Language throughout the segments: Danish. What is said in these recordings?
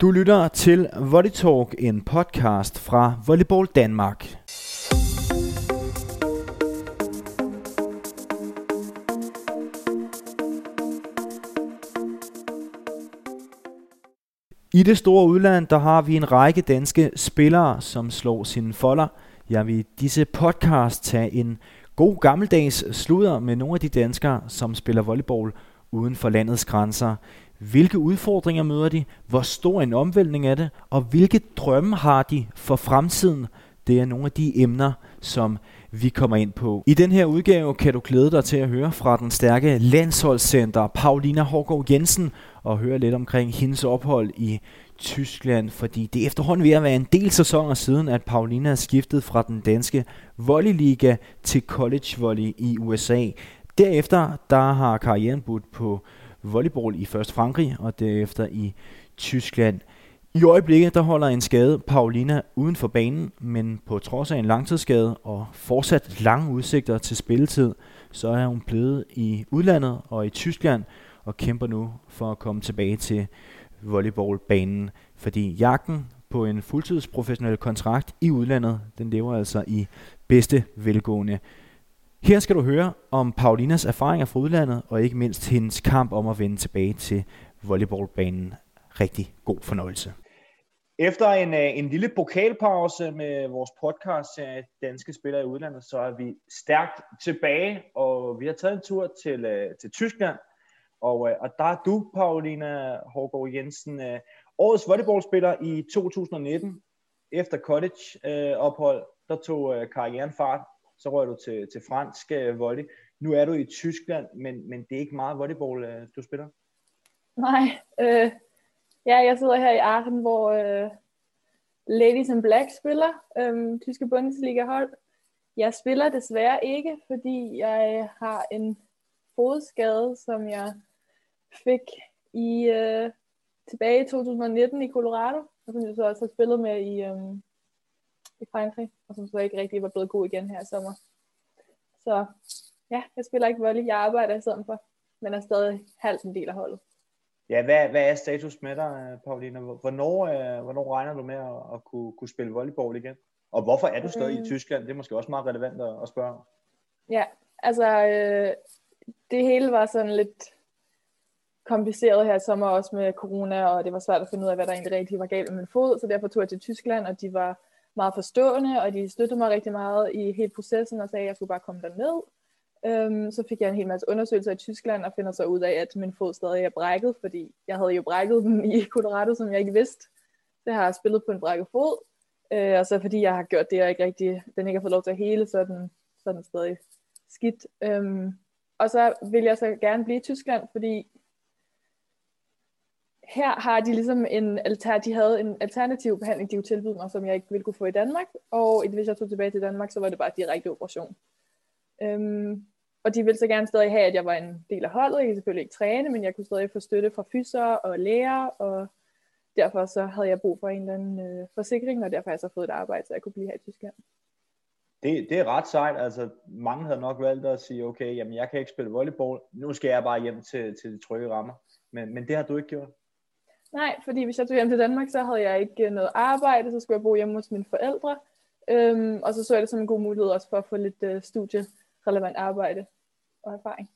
Du lytter til Volley Talk, en podcast fra Volleyball Danmark. I det store udland, der har vi en række danske spillere, som slår sine folder. Jeg vil i disse podcast tage en god gammeldags sludder med nogle af de danskere, som spiller volleyball uden for landets grænser. Hvilke udfordringer møder de? Hvor stor en omvæltning er det? Og hvilke drømme har de for fremtiden? Det er nogle af de emner, som vi kommer ind på. I den her udgave kan du glæde dig til at høre fra den stærke landsholdscenter Paulina Hårgaard Jensen og høre lidt omkring hendes ophold i Tyskland, fordi det er efterhånden ved at være en del sæsoner siden, at Paulina er skiftet fra den danske volleyliga til college volley i USA. Derefter der har karrieren budt på volleyball i først Frankrig og derefter i Tyskland. I øjeblikket der holder en skade Paulina uden for banen, men på trods af en langtidsskade og fortsat lange udsigter til spilletid, så er hun blevet i udlandet og i Tyskland og kæmper nu for at komme tilbage til volleyballbanen, fordi jagten på en fuldtidsprofessionel kontrakt i udlandet, den lever altså i bedste velgående. Her skal du høre om Paulinas erfaringer fra udlandet, og ikke mindst hendes kamp om at vende tilbage til volleyballbanen. Rigtig god fornøjelse. Efter en, øh, en lille pokalpause med vores podcast af danske spillere i udlandet, så er vi stærkt tilbage, og vi har taget en tur til, øh, til Tyskland, og, øh, og der er du, Paulina Hårgaard Jensen, årets volleyballspiller i 2019. Efter college-ophold, der tog karrieren fart så rører du til, til fransk øh, volley. Nu er du i Tyskland, men, men det er ikke meget volleyball, øh, du spiller? Nej, øh, ja, jeg sidder her i Aachen, hvor øh, Ladies in Black spiller, øh, tyske Bundesliga-hold. Jeg spiller desværre ikke, fordi jeg har en fodskade, som jeg fik i øh, tilbage i 2019 i Colorado, og som jeg så også har spillet med i, øh, i Frankrig, og som så ikke rigtig var blevet god igen her i sommer. Så ja, jeg spiller ikke volley, jeg arbejder i stedet for, men er stadig halvt en del af holdet. Ja, hvad, hvad er status med dig, Pauline? Hvornår, øh, hvornår regner du med at, at kunne, kunne spille volleyball igen? Og hvorfor er du stadig mm. i Tyskland? Det er måske også meget relevant at, at spørge om. Ja, altså øh, det hele var sådan lidt kompliceret her i sommer, også med corona, og det var svært at finde ud af, hvad der egentlig rigtig var galt med min fod, så derfor tog jeg til Tyskland, og de var meget forstående, og de støttede mig rigtig meget i hele processen og sagde, at jeg skulle bare komme derned. Øhm, så fik jeg en hel masse undersøgelser i Tyskland og finder så ud af, at min fod stadig er brækket, fordi jeg havde jo brækket den i Colorado, som jeg ikke vidste. Det har jeg spillet på en brækket fod, øh, og så fordi jeg har gjort det, og ikke rigtig, den ikke har fået lov til at hele, så er den, så er den stadig skidt. Øhm, og så vil jeg så gerne blive i Tyskland, fordi her har de ligesom en alter, de havde en alternativ behandling, de kunne tilbyde mig, som jeg ikke ville kunne få i Danmark. Og hvis jeg tog tilbage til Danmark, så var det bare direkte operation. Øhm, og de ville så gerne stadig have, at jeg var en del af holdet. Jeg kunne selvfølgelig ikke træne, men jeg kunne stadig få støtte fra fyser og læger, og derfor så havde jeg brug for en eller anden øh, forsikring, og derfor har jeg så fået et arbejde, så jeg kunne blive her i Tyskland. Det, det er ret sejt. Altså, mange havde nok valgt at sige, okay, jamen jeg kan ikke spille volleyball, nu skal jeg bare hjem til, til de trygge rammer. Men, men det har du ikke gjort. Nej, fordi hvis jeg tog hjem til Danmark, så havde jeg ikke øh, noget arbejde, så skulle jeg bo hjemme hos mine forældre. Øhm, og så så jeg det som en god mulighed også for at få lidt øh, studierelevant arbejde og erfaring.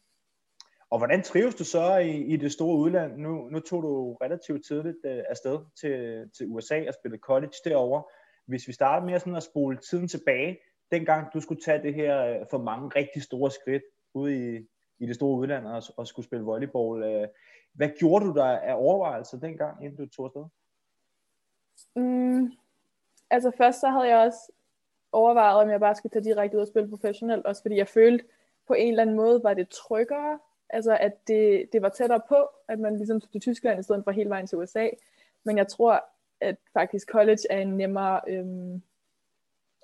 Og hvordan trives du så i, i det store udland? Nu, nu tog du relativt tidligt øh, afsted til, til USA og spille college derovre. Hvis vi starter med sådan at spole tiden tilbage, dengang du skulle tage det her øh, for mange rigtig store skridt ude i, i det store udland og, og skulle spille volleyball. Øh, hvad gjorde du der af overvejelser dengang, inden du tog afsted? Mm, altså først så havde jeg også overvejet, om jeg bare skulle tage direkte ud og spille professionelt, også fordi jeg følte på en eller anden måde, var det tryggere, altså at det, det var tættere på, at man ligesom tog til Tyskland i stedet for hele vejen til USA. Men jeg tror, at faktisk college er en nemmere, øhm,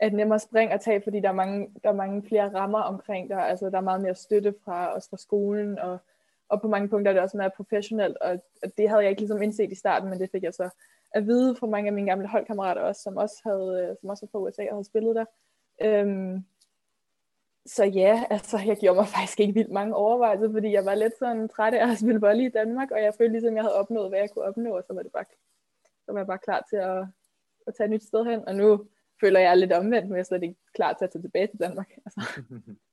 et nemmere spring at tage, fordi der er, mange, der er mange flere rammer omkring der. Altså der er meget mere støtte fra os fra skolen, og og på mange punkter er det også meget professionelt, og, det havde jeg ikke ligesom indset i starten, men det fik jeg så at vide fra mange af mine gamle holdkammerater også, som også havde, øh, som også var fra USA og havde spillet der. Øhm, så ja, altså jeg gjorde mig faktisk ikke vildt mange overvejelser, fordi jeg var lidt sådan træt af at spille volley i Danmark, og jeg følte ligesom, jeg havde opnået, hvad jeg kunne opnå, og så var det bare, så så var jeg bare klar til at, at tage et nyt sted hen, og nu føler jeg lidt omvendt, men jeg er slet ikke klar til at tage tilbage til Danmark. Altså.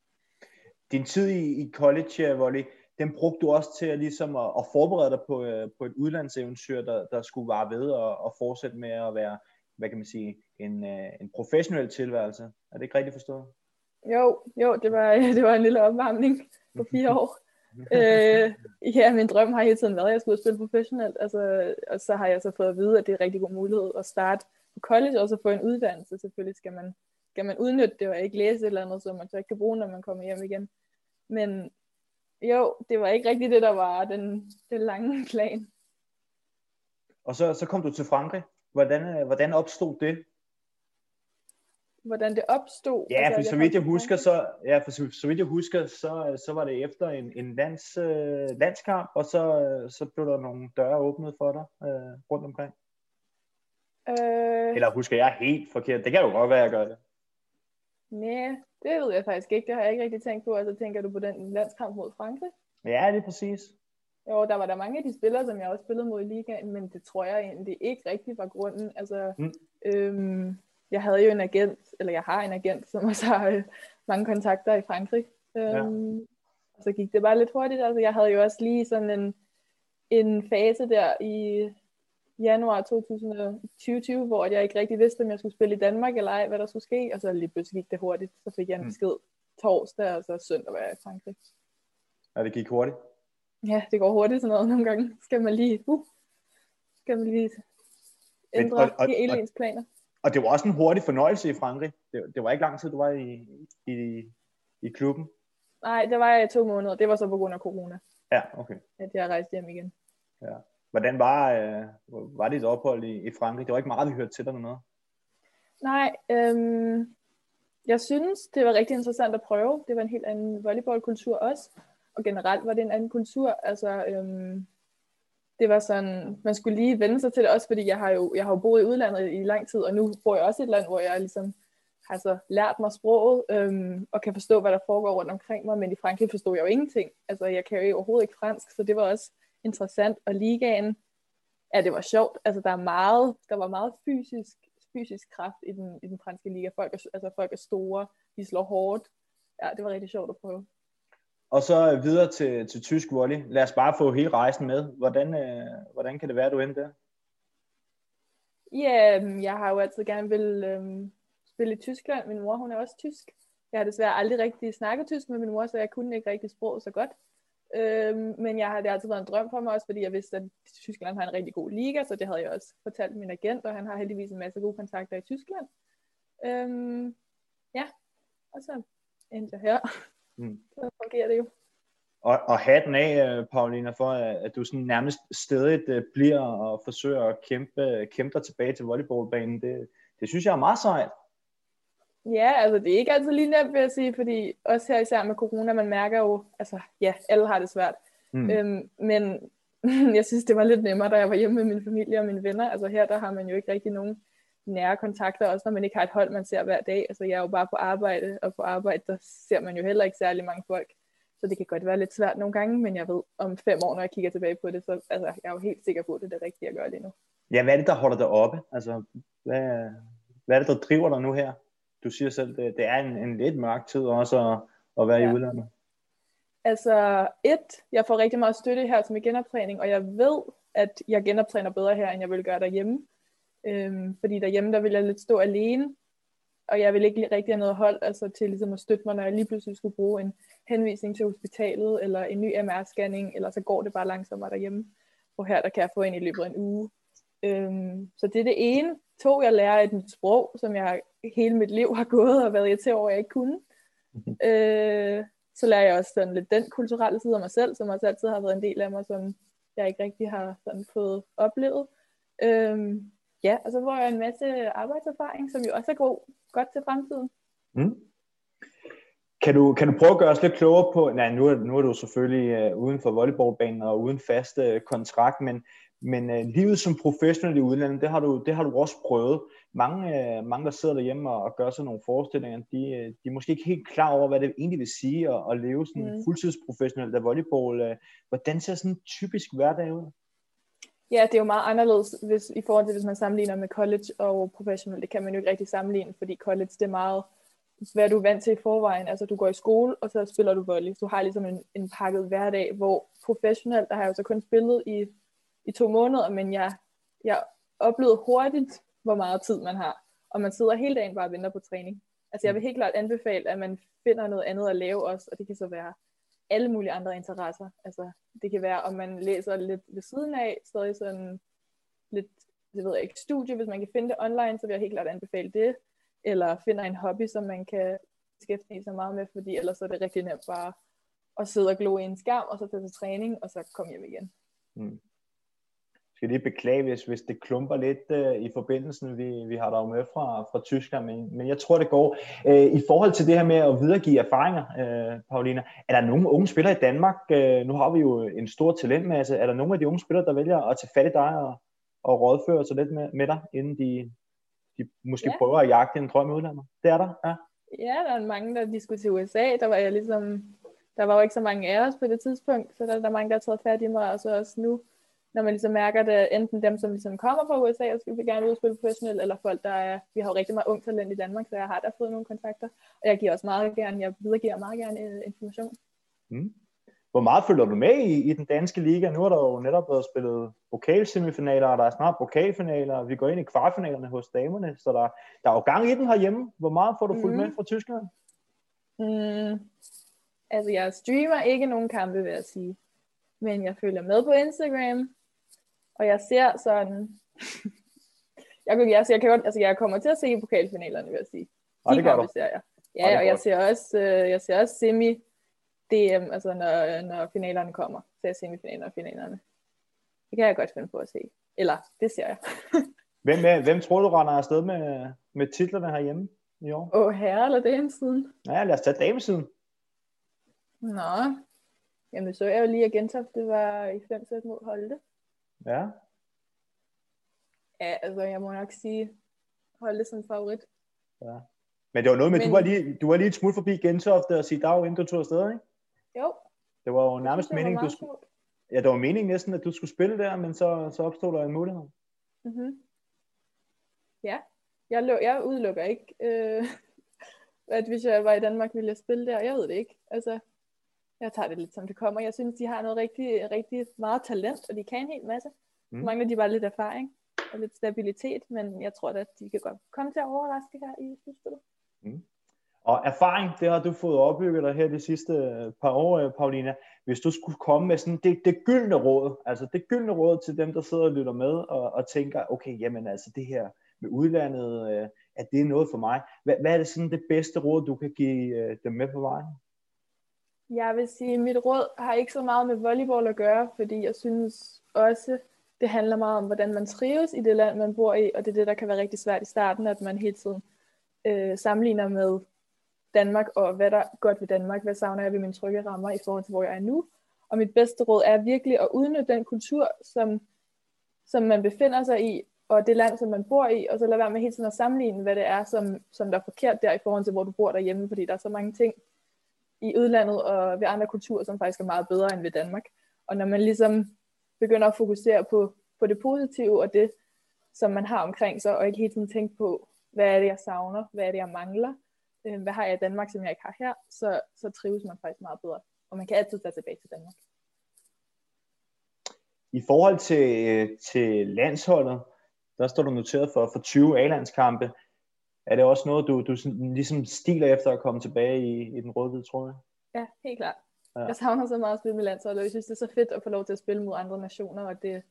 Din tid i, i college, Volley, den brugte du også til at, ligesom at, at forberede dig på, øh, på et udlandseventyr, der, der skulle vare ved og, og fortsætte med at være, hvad kan man sige, en, øh, en professionel tilværelse. Er det ikke rigtigt forstået? Jo, jo, det var, det var en lille opvarmning på fire år. øh, ja, min drøm har hele tiden været, at jeg skulle spille professionelt, altså, og så har jeg så fået at vide, at det er en rigtig god mulighed at starte på college, og så få en uddannelse. Selvfølgelig skal man, skal man udnytte det, og ikke læse et eller andet, som man så ikke kan bruge, når man kommer hjem igen. Men jo, det var ikke rigtig det, der var den, den lange plan. Og så, så kom du til Frankrig. Hvordan, hvordan opstod det? Hvordan det opstod? Ja, altså, for så vidt jeg husker, så, ja, for så, så vidt jeg husker, så, så var det efter en, en lands, øh, landskamp, og så, så blev der nogle døre åbnet for dig øh, rundt omkring. Øh... Eller husker jeg helt forkert? Det kan jo godt være, jeg gør det. Nej, det ved jeg faktisk ikke. Det har jeg ikke rigtig tænkt på. Altså tænker du på den landskamp mod Frankrig? Ja, det er præcis. Jo, der var der mange af de spillere, som jeg også spillede mod i ligaen, men det tror jeg egentlig ikke rigtig var grunden. Altså, mm. øhm, jeg havde jo en agent, eller jeg har en agent, som også har øh, mange kontakter i Frankrig. Øhm, ja. Og så gik det bare lidt hurtigt. Altså, jeg havde jo også lige sådan en, en fase der i januar 2020, hvor jeg ikke rigtig vidste, om jeg skulle spille i Danmark eller ej, hvad der skulle ske, og så lige pludselig gik det hurtigt. Så fik jeg en mm. besked torsdag, og så søndag var jeg i Frankrig. Ja, det gik hurtigt? Ja, det går hurtigt sådan noget nogle gange. Skal man lige, uh, skal man lige ændre Men, og, og, hele ens planer. Og det var også en hurtig fornøjelse i Frankrig. Det, det var ikke lang tid, du var i, i, i klubben? Nej, det var jeg i to måneder. Det var så på grund af corona. Ja, okay. At jeg rejste hjem igen. Ja. Hvordan var, øh, var dit ophold i, i Frankrig? Det var ikke meget, vi hørte til dig noget. Nej, øhm, jeg synes, det var rigtig interessant at prøve. Det var en helt anden volleyballkultur også. Og generelt var det en anden kultur. Altså, øhm, det var sådan, man skulle lige vende sig til det også, fordi jeg har jo, jeg har jo boet i udlandet i lang tid, og nu bor jeg også i et land, hvor jeg ligesom har så lært mig sproget, øhm, og kan forstå, hvad der foregår rundt omkring mig, men i Frankrig forstod jeg jo ingenting. Altså, jeg kan jo overhovedet ikke fransk, så det var også interessant, og ligaen, ja, det var sjovt. Altså, der er meget, der var meget fysisk, fysisk kraft i den, i den franske liga. Folk er, altså, folk er store, de slår hårdt. Ja, det var rigtig sjovt at prøve. Og så videre til, til tysk volley. Lad os bare få hele rejsen med. Hvordan, øh, hvordan kan det være, du endte der? Ja, yeah, jeg har jo altid gerne vil øh, spille i Tyskland. Min mor, hun er også tysk. Jeg har desværre aldrig rigtig snakket tysk med min mor, så jeg kunne ikke rigtig sproget så godt. Øhm, men jeg har, det har altid været en drøm for mig også, fordi jeg vidste, at Tyskland har en rigtig god liga, så det havde jeg også fortalt min agent, og han har heldigvis en masse gode kontakter i Tyskland. Øhm, ja, og så endte jeg her. Mm. Så fungerer det jo. Og, og hatten af, øh, Paulina, for at du sådan nærmest stedigt øh, bliver og forsøger at kæmpe, kæmpe dig tilbage til volleyballbanen, det, det synes jeg er meget sejt. Ja, altså det er ikke altid lige nemt, vil jeg sige, fordi også her især med corona, man mærker jo, altså ja, alle har det svært. Mm. Øhm, men jeg synes, det var lidt nemmere, da jeg var hjemme med min familie og mine venner. Altså her, der har man jo ikke rigtig nogen nære kontakter, også når man ikke har et hold, man ser hver dag. Altså jeg er jo bare på arbejde, og på arbejde, der ser man jo heller ikke særlig mange folk. Så det kan godt være lidt svært nogle gange, men jeg ved, om fem år, når jeg kigger tilbage på det, så altså, jeg er jo helt sikker på, at det er det rigtige at gøre lige nu. Ja, hvad er det, der holder dig oppe? Altså, hvad, hvad er det, der driver dig nu her? Du siger selv, det, det er en, en lidt mørk tid også at, at være ja. i udlandet. Altså et, jeg får rigtig meget støtte her til min genoptræning, og jeg ved, at jeg genoptræner bedre her, end jeg vil gøre derhjemme. Øhm, fordi derhjemme, der vil jeg lidt stå alene, og jeg vil ikke rigtig have noget hold altså, til ligesom at støtte mig, når jeg lige pludselig skulle bruge en henvisning til hospitalet, eller en ny MR-scanning, eller så går det bare langsommere derhjemme. Og her, der kan jeg få en i løbet af en uge. Øhm, så det er det ene. To, jeg lærer et nyt sprog, som jeg hele mit liv har gået og været irriteret over, at jeg ikke kunne. Mm-hmm. Øh, så lærer jeg også sådan lidt den kulturelle side af mig selv, som også altid har været en del af mig, som jeg ikke rigtig har sådan fået oplevet. Øh, ja, og så får jeg en masse arbejdserfaring, som jo også er god, godt til fremtiden. Mm. Kan du, kan du prøve at gøre os lidt klogere på, nej, nu er, nu er du selvfølgelig uh, uden for volleyballbanen og uden fast uh, kontrakt, men, men uh, livet som professionel i udlandet, det har du, det har du også prøvet. Mange, uh, mange der sidder derhjemme og, og gør sig nogle forestillinger, de, uh, de er måske ikke helt klar over, hvad det egentlig vil sige at, at leve sådan mm. fuldtidsprofessionelt af volleyball. Uh, hvordan ser sådan en typisk hverdag ud? Ja, det er jo meget anderledes hvis, i forhold til, hvis man sammenligner med college og professional. Det kan man jo ikke rigtig sammenligne, fordi college det er meget, hvad du er vant til i forvejen. Altså du går i skole, og så spiller du volley. Du har ligesom en, en pakket hverdag, hvor professional, der har jeg jo så kun spillet i, i to måneder, men jeg, jeg oplevede hurtigt, hvor meget tid man har. Og man sidder hele dagen bare og venter på træning. Altså jeg vil helt klart anbefale, at man finder noget andet at lave også, og det kan så være alle mulige andre interesser. Altså, det kan være, om man læser lidt ved siden af, stadig sådan lidt, det ved jeg ikke, studie, hvis man kan finde det online, så vil jeg helt klart anbefale det. Eller finder en hobby, som man kan beskæftige sig meget med, fordi ellers er det rigtig nemt bare at sidde og glo i en skærm, og så tage til træning, og så komme hjem igen. Mm skal lige beklage, hvis, hvis det klumper lidt uh, i forbindelsen. Vi, vi har der jo med fra, fra Tyskland, men, men jeg tror, det går. Uh, I forhold til det her med at videregive erfaringer, uh, Paulina, er der nogle unge spillere i Danmark? Uh, nu har vi jo en stor talentmasse. Er der nogle af de unge spillere, der vælger at tage fat i dig og, og rådføre sig lidt med, med dig, inden de, de måske ja. prøver at jagte en drøm i udlandet? Det er der, ja. Ja, der er mange, der de skulle til USA. Der var jeg ligesom, der var jo ikke så mange af os på det tidspunkt, så der, der er mange, der har taget fat i mig, og så også nu når man ligesom mærker det, enten dem, som ligesom kommer fra USA og skal gerne ud og spille professionelt, eller folk, der er, vi har jo rigtig meget ung talent i Danmark, så jeg har der fået nogle kontakter, og jeg giver også meget gerne, jeg videregiver meget gerne uh, information. Mm. Hvor meget følger du med i, i den danske liga? Nu er der jo netop været spillet pokalsemifinaler, og der er snart pokalfinaler, vi går ind i kvartfinalerne hos damerne, så der, der er jo gang i den herhjemme. Hvor meget får du fulgt mm. med fra Tyskland? Mm. Altså, jeg streamer ikke nogen kampe, vil jeg sige. Men jeg følger med på Instagram, og jeg ser sådan... jeg, jeg, jeg, kan godt, altså jeg kommer til at se pokalfinalerne, vil jeg sige. De det gør du. ser jeg. Ja, og, og jeg ser også, øh, jeg ser også semi DM, altså når, når finalerne kommer. Så jeg semifinalerne og finalerne. Det kan jeg godt finde på at se. Eller, det ser jeg. hvem, hvem tror du render afsted med, med titlerne herhjemme i år? Åh, herre eller damesiden? Ja, lad os tage damesiden. Nå, jamen så jeg jo lige, at Gentofte var i 5 sæt mod Holte. Ja. Ja, altså jeg må nok sige, holde det som favorit. Ja. Men det var noget med, Men... du, var lige, du var lige et smut forbi Gentofte og sige dag, inden du tog afsted, ikke? Jo. Det var jo nærmest meningen, du skulle... Ja, det var meningen næsten, at du skulle spille der, men så, så opstod der en mulighed. Mm-hmm. Ja, jeg, lø- jeg udelukker ikke, øh, at hvis jeg var i Danmark, ville jeg spille der. Jeg ved det ikke. Altså, jeg tager det lidt som det kommer. Jeg synes, de har noget rigtig, rigtig meget talent, og de kan en hel masse. Mm. Mangler de bare lidt erfaring og lidt stabilitet, men jeg tror at de kan godt komme til at overraske her i slutspillet. Mm. Og erfaring, det har du fået opbygget dig her de sidste øh, par år, øh, Paulina. Hvis du skulle komme med sådan det, det gyldne råd, altså det gyldne råd til dem, der sidder og lytter med og, og tænker, okay, jamen altså det her med udlandet, øh, at det er noget for mig. Hvad, hvad er det sådan det bedste råd, du kan give dem med på vejen? Jeg vil sige, at mit råd har ikke så meget med volleyball at gøre, fordi jeg synes også, det handler meget om, hvordan man trives i det land, man bor i, og det er det, der kan være rigtig svært i starten, at man hele tiden øh, sammenligner med Danmark, og hvad der er godt ved Danmark, hvad savner jeg ved mine trygge rammer i forhold til, hvor jeg er nu. Og mit bedste råd er virkelig at udnytte den kultur, som, som man befinder sig i, og det land, som man bor i, og så lade være med hele tiden at sammenligne, hvad det er, som, som der er forkert der i forhold til, hvor du bor derhjemme, fordi der er så mange ting, i udlandet og ved andre kulturer, som faktisk er meget bedre end ved Danmark. Og når man ligesom begynder at fokusere på, på det positive og det, som man har omkring sig, og ikke hele tiden tænke på, hvad er det, jeg savner, hvad er det, jeg mangler, øh, hvad har jeg i Danmark, som jeg ikke har her, så, så trives man faktisk meget bedre. Og man kan altid tage tilbage til Danmark. I forhold til, øh, til landsholdet, der står du noteret for, for 20 A-landskampe er det også noget, du, du sådan, ligesom stiler efter at komme tilbage i, i den røde tror jeg? Ja, helt klart. Ja. Jeg savner så meget at spille med landsholdet, og jeg synes, det er så fedt at få lov til at spille mod andre nationer, og det,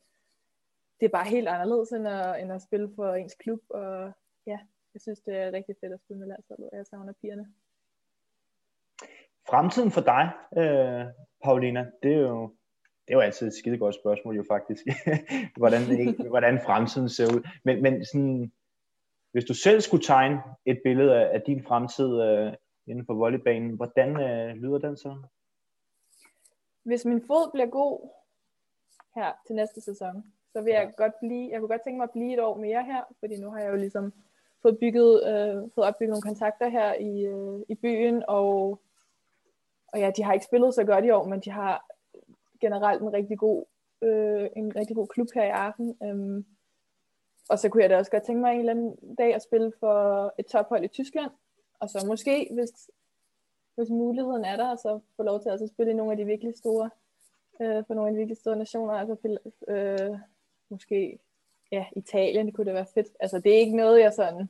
det er bare helt anderledes end at, end at spille for ens klub, og ja, jeg synes, det er rigtig fedt at spille med landsholdet, og jeg savner pigerne. Fremtiden for dig, øh, Paulina, det er jo det er jo altid et skide godt spørgsmål jo faktisk, hvordan, hvordan fremtiden ser ud. Men, men sådan, hvis du selv skulle tegne et billede af, af din fremtid øh, inden for volleybanen, hvordan øh, lyder den så? Hvis min fod bliver god her til næste sæson, så vil jeg godt blive, jeg kunne godt tænke mig at blive et år mere her, fordi nu har jeg jo ligesom fået, bygget, øh, fået opbygget nogle kontakter her i, øh, i byen, og, og ja, de har ikke spillet så godt i år, men de har generelt en rigtig god øh, en rigtig god klub her i Aachen. Øhm, og så kunne jeg da også godt tænke mig en eller anden dag at spille for et tophold i Tyskland. Og så måske, hvis, hvis muligheden er der, så få lov til at altså spille i nogle af de virkelig store, øh, for nogle af de virkelig store nationer. Altså øh, måske ja, Italien, det kunne det være fedt. Altså det er ikke noget, jeg sådan,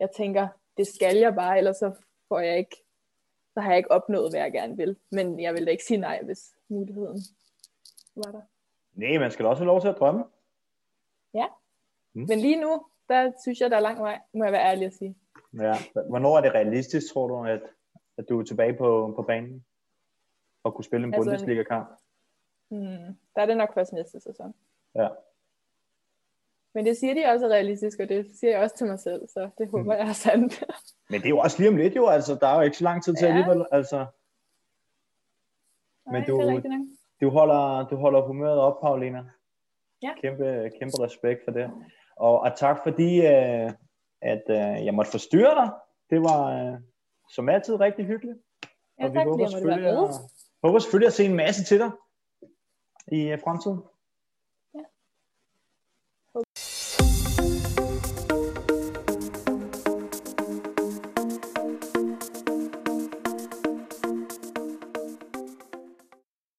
jeg tænker, det skal jeg bare, ellers så får jeg ikke, så har jeg ikke opnået, hvad jeg gerne vil. Men jeg vil da ikke sige nej, hvis muligheden var der. Nej, man skal da også have lov til at drømme. Ja, mm. men lige nu, der synes jeg, der er lang vej, må jeg være ærlig at sige. Ja, hvornår er det realistisk, tror du, at, at du er tilbage på, på banen og kunne spille en altså, Bundesliga-kamp? Hmm, der er det nok først næste sæson. Ja. Men det siger de også er realistisk, og det siger jeg også til mig selv, så det håber mm. jeg er sandt. Men det er jo også lige om lidt jo, altså der er jo ikke så lang tid til ja. alligevel, altså. Men Nej, du, du, holder, du holder humøret op, Paulina. Ja. Kæmpe, kæmpe respekt for det. Og, og tak fordi, uh, at uh, jeg måtte forstyrre dig. Det var uh, som altid rigtig hyggeligt. Ja, og vi tak, håber, selvfølgelig, at, håber selvfølgelig at se en masse til dig i uh, fremtiden.